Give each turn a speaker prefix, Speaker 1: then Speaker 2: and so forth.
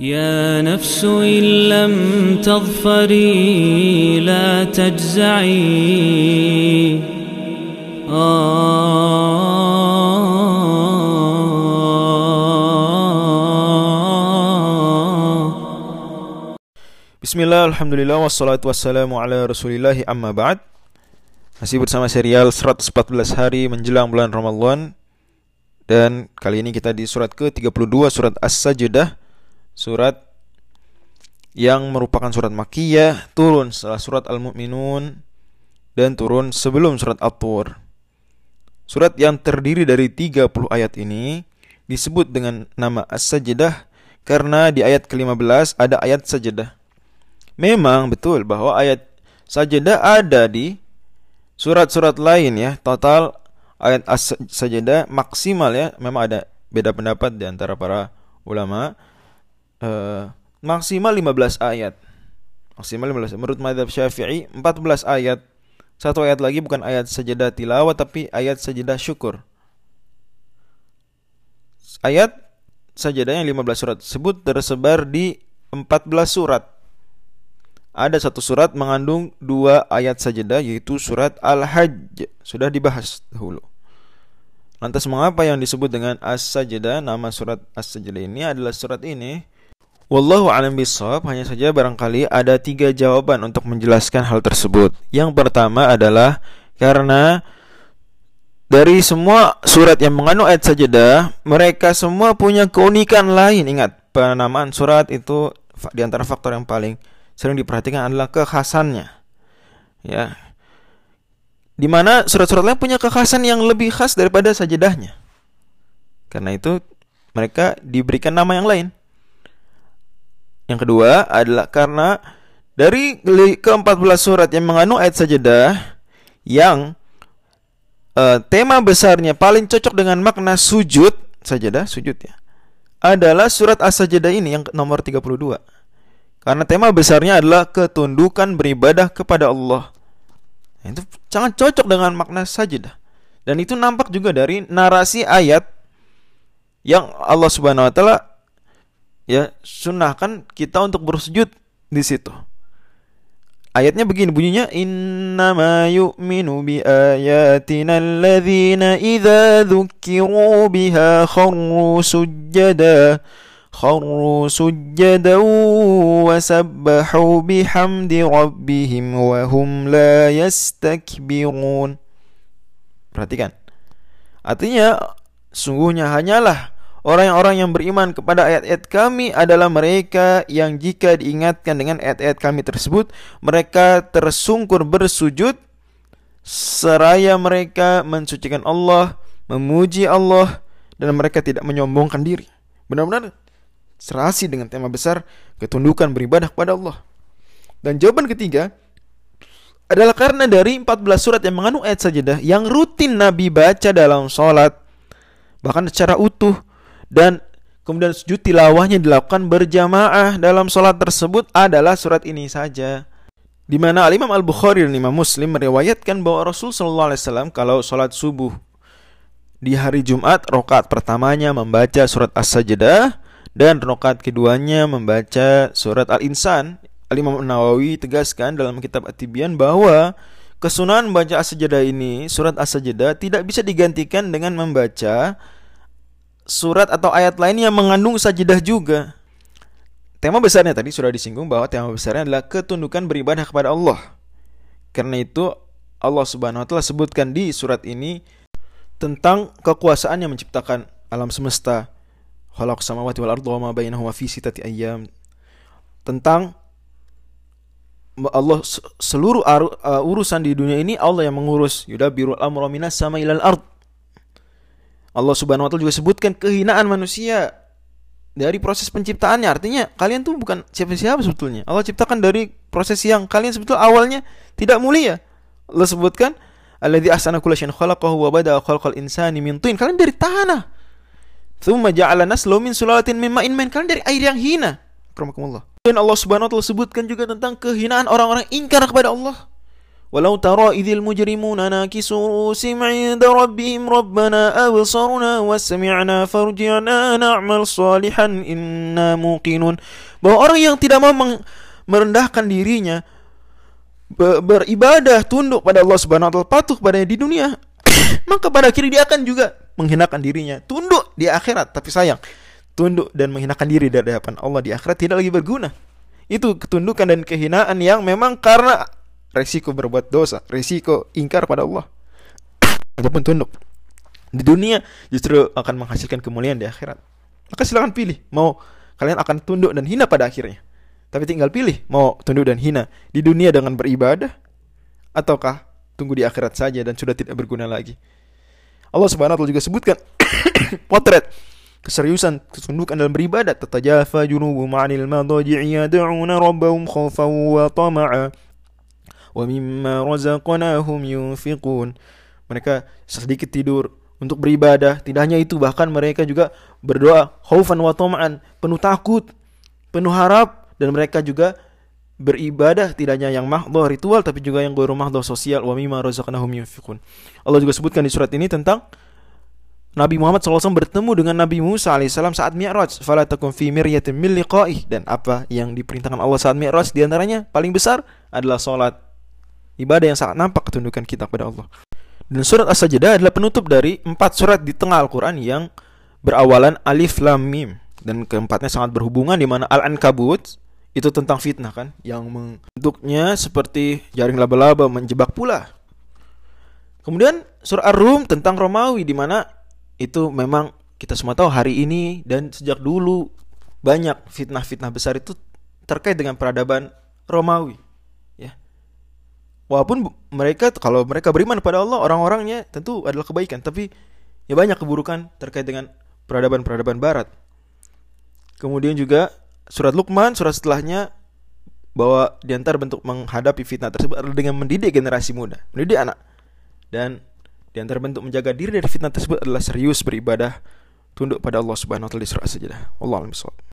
Speaker 1: يا نفس إن لم تظفري لا تجزعي
Speaker 2: Bismillah, Alhamdulillah, wassalatu wassalamu ala rasulillahi amma ba'd Masih bersama serial 114 hari menjelang bulan Ramadan Dan kali ini kita di surat ke-32 surat As-Sajdah Surat yang merupakan surat Makkiyah Turun setelah surat Al-Mu'minun Dan turun sebelum surat At-Tur Surat yang terdiri dari 30 ayat ini Disebut dengan nama As-Sajdah Karena di ayat ke-15 ada ayat sajadah Memang betul bahwa ayat sajadah ada di surat-surat lain ya. Total ayat sajadah maksimal ya. Memang ada beda pendapat di antara para ulama. Uh, maksimal 15 ayat. Maksimal 15. Menurut madhab Syafi'i 14 ayat. Satu ayat lagi bukan ayat sajadah tilawah tapi ayat sajadah syukur. Ayat sajadah yang 15 surat tersebut tersebar di 14 surat ada satu surat mengandung dua ayat sajadah yaitu surat Al-Hajj. Sudah dibahas dahulu. Lantas mengapa yang disebut dengan As-Sajdah nama surat As-Sajdah ini adalah surat ini? Wallahu a'lam bishawab, hanya saja barangkali ada tiga jawaban untuk menjelaskan hal tersebut. Yang pertama adalah karena dari semua surat yang mengandung ayat sajadah, mereka semua punya keunikan lain. Ingat, penamaan surat itu di antara faktor yang paling sering diperhatikan adalah kekhasannya. Ya. Di mana surat-surat lain punya kekhasan yang lebih khas daripada sajadahnya. Karena itu mereka diberikan nama yang lain. Yang kedua adalah karena dari ke-14 surat yang mengandung ayat sajadah yang uh, tema besarnya paling cocok dengan makna sujud sajadah sujud ya adalah surat as-sajadah ini yang nomor 32 karena tema besarnya adalah ketundukan beribadah kepada Allah. Nah, itu sangat cocok dengan makna sajadah. Dan itu nampak juga dari narasi ayat yang Allah Subhanahu wa taala ya sunahkan kita untuk bersujud di situ. Ayatnya begini bunyinya innama yu'minu bi ayatina alladhina idza dhukiru biha kharru sujjada kharru sujjada wa sabbahu bihamdi rabbihim wa hum la yastakbirun. Perhatikan. Artinya sungguhnya hanyalah Orang-orang yang beriman kepada ayat-ayat kami adalah mereka yang jika diingatkan dengan ayat-ayat kami tersebut, mereka tersungkur bersujud seraya mereka mensucikan Allah, memuji Allah, dan mereka tidak menyombongkan diri. Benar-benar serasi dengan tema besar ketundukan beribadah kepada Allah. Dan jawaban ketiga adalah karena dari 14 surat yang mengandung ayat sajadah yang rutin Nabi baca dalam sholat bahkan secara utuh dan kemudian sujud tilawahnya dilakukan berjamaah dalam sholat tersebut adalah surat ini saja di mana Al Imam Al Bukhari dan Imam Muslim meriwayatkan bahwa Rasul Shallallahu Alaihi Wasallam kalau sholat subuh di hari Jumat rokaat pertamanya membaca surat As-Sajdah dan rokat keduanya membaca surat Al-Insan. Al-Imam Nawawi tegaskan dalam kitab At-Tibyan bahwa kesunahan membaca as-sajadah ini, surat as-sajadah tidak bisa digantikan dengan membaca surat atau ayat lain yang mengandung sajadah juga. Tema besarnya tadi sudah disinggung bahwa tema besarnya adalah ketundukan beribadah kepada Allah. Karena itu Allah Subhanahu wa taala sebutkan di surat ini tentang kekuasaan yang menciptakan alam semesta, khalaq samawati wal arda wa ma bainahuma fi sitati ayyam tentang Allah seluruh uh, urusan di dunia ini Allah yang mengurus yudabbirul amra minas sama ilal ard Allah Subhanahu wa taala juga sebutkan kehinaan manusia dari proses penciptaannya artinya kalian tuh bukan siapa-siapa sebetulnya Allah ciptakan dari proses yang kalian sebetulnya awalnya tidak mulia Allah sebutkan alladzi ahsana kulla syai'in khalaqahu wa bada'a kalian dari tanah Thumma ja'ala naslu min sulalatin main. Kalian dari air yang hina. Akramakumullah. Dan Allah Subhanahu wa taala sebutkan juga tentang kehinaan orang-orang ingkar kepada Allah. Tara idzil mujrimuna nakisu rusim 'inda rabbihim rabbana absarna wa sami'na farji'na na'mal salihan inna muqinun. Bahwa orang yang tidak mau merendahkan dirinya beribadah tunduk pada Allah Subhanahu wa taala patuh padanya di dunia maka pada akhirnya dia akan juga menghinakan dirinya tunduk di akhirat tapi sayang tunduk dan menghinakan diri dari hadapan Allah di akhirat tidak lagi berguna itu ketundukan dan kehinaan yang memang karena resiko berbuat dosa, resiko ingkar pada Allah ataupun tunduk. Di dunia justru akan menghasilkan kemuliaan di akhirat. Maka silakan pilih mau kalian akan tunduk dan hina pada akhirnya. Tapi tinggal pilih mau tunduk dan hina di dunia dengan beribadah ataukah tunggu di akhirat saja dan sudah tidak berguna lagi. Allah Subhanahu wa taala juga sebutkan potret keseriusan ketundukan dalam beribadah tatajafa junubuhum 'anil madaji'i yad'una rabbahum khaufan wa tama'a wa mimma razaqnahum yunfiqun. Mereka sedikit tidur untuk beribadah. Tidak hanya itu, bahkan mereka juga berdoa khaufan wa penuh takut, penuh harap dan mereka juga beribadah tidak hanya yang mahdhah ritual tapi juga yang ghairu mahdhah sosial wa mimma razaqnahum yunfiqun. Allah juga sebutkan di surat ini tentang Nabi Muhammad SAW bertemu dengan Nabi Musa AS saat Mi'raj. Fala takum fi miryatin min. Dan apa yang diperintahkan Allah saat Mi'raj di antaranya paling besar adalah salat ibadah yang sangat nampak ketundukan kita kepada Allah. Dan surat As-Sajdah adalah penutup dari empat surat di tengah Al-Quran yang berawalan alif lam mim dan keempatnya sangat berhubungan di mana Al-Ankabut itu tentang fitnah kan yang bentuknya seperti jaring laba-laba menjebak pula. Kemudian surah Ar-Rum tentang Romawi di mana itu memang kita semua tahu hari ini dan sejak dulu banyak fitnah-fitnah besar itu terkait dengan peradaban Romawi. Walaupun mereka kalau mereka beriman pada Allah, orang-orangnya tentu adalah kebaikan, tapi ya banyak keburukan terkait dengan peradaban-peradaban barat. Kemudian juga surat Luqman, surat setelahnya bahwa di antara bentuk menghadapi fitnah tersebut adalah dengan mendidik generasi muda, mendidik anak. Dan di antara bentuk menjaga diri dari fitnah tersebut adalah serius beribadah tunduk pada Allah Subhanahu wa taala di surah Sajdah. Wallahu a'lam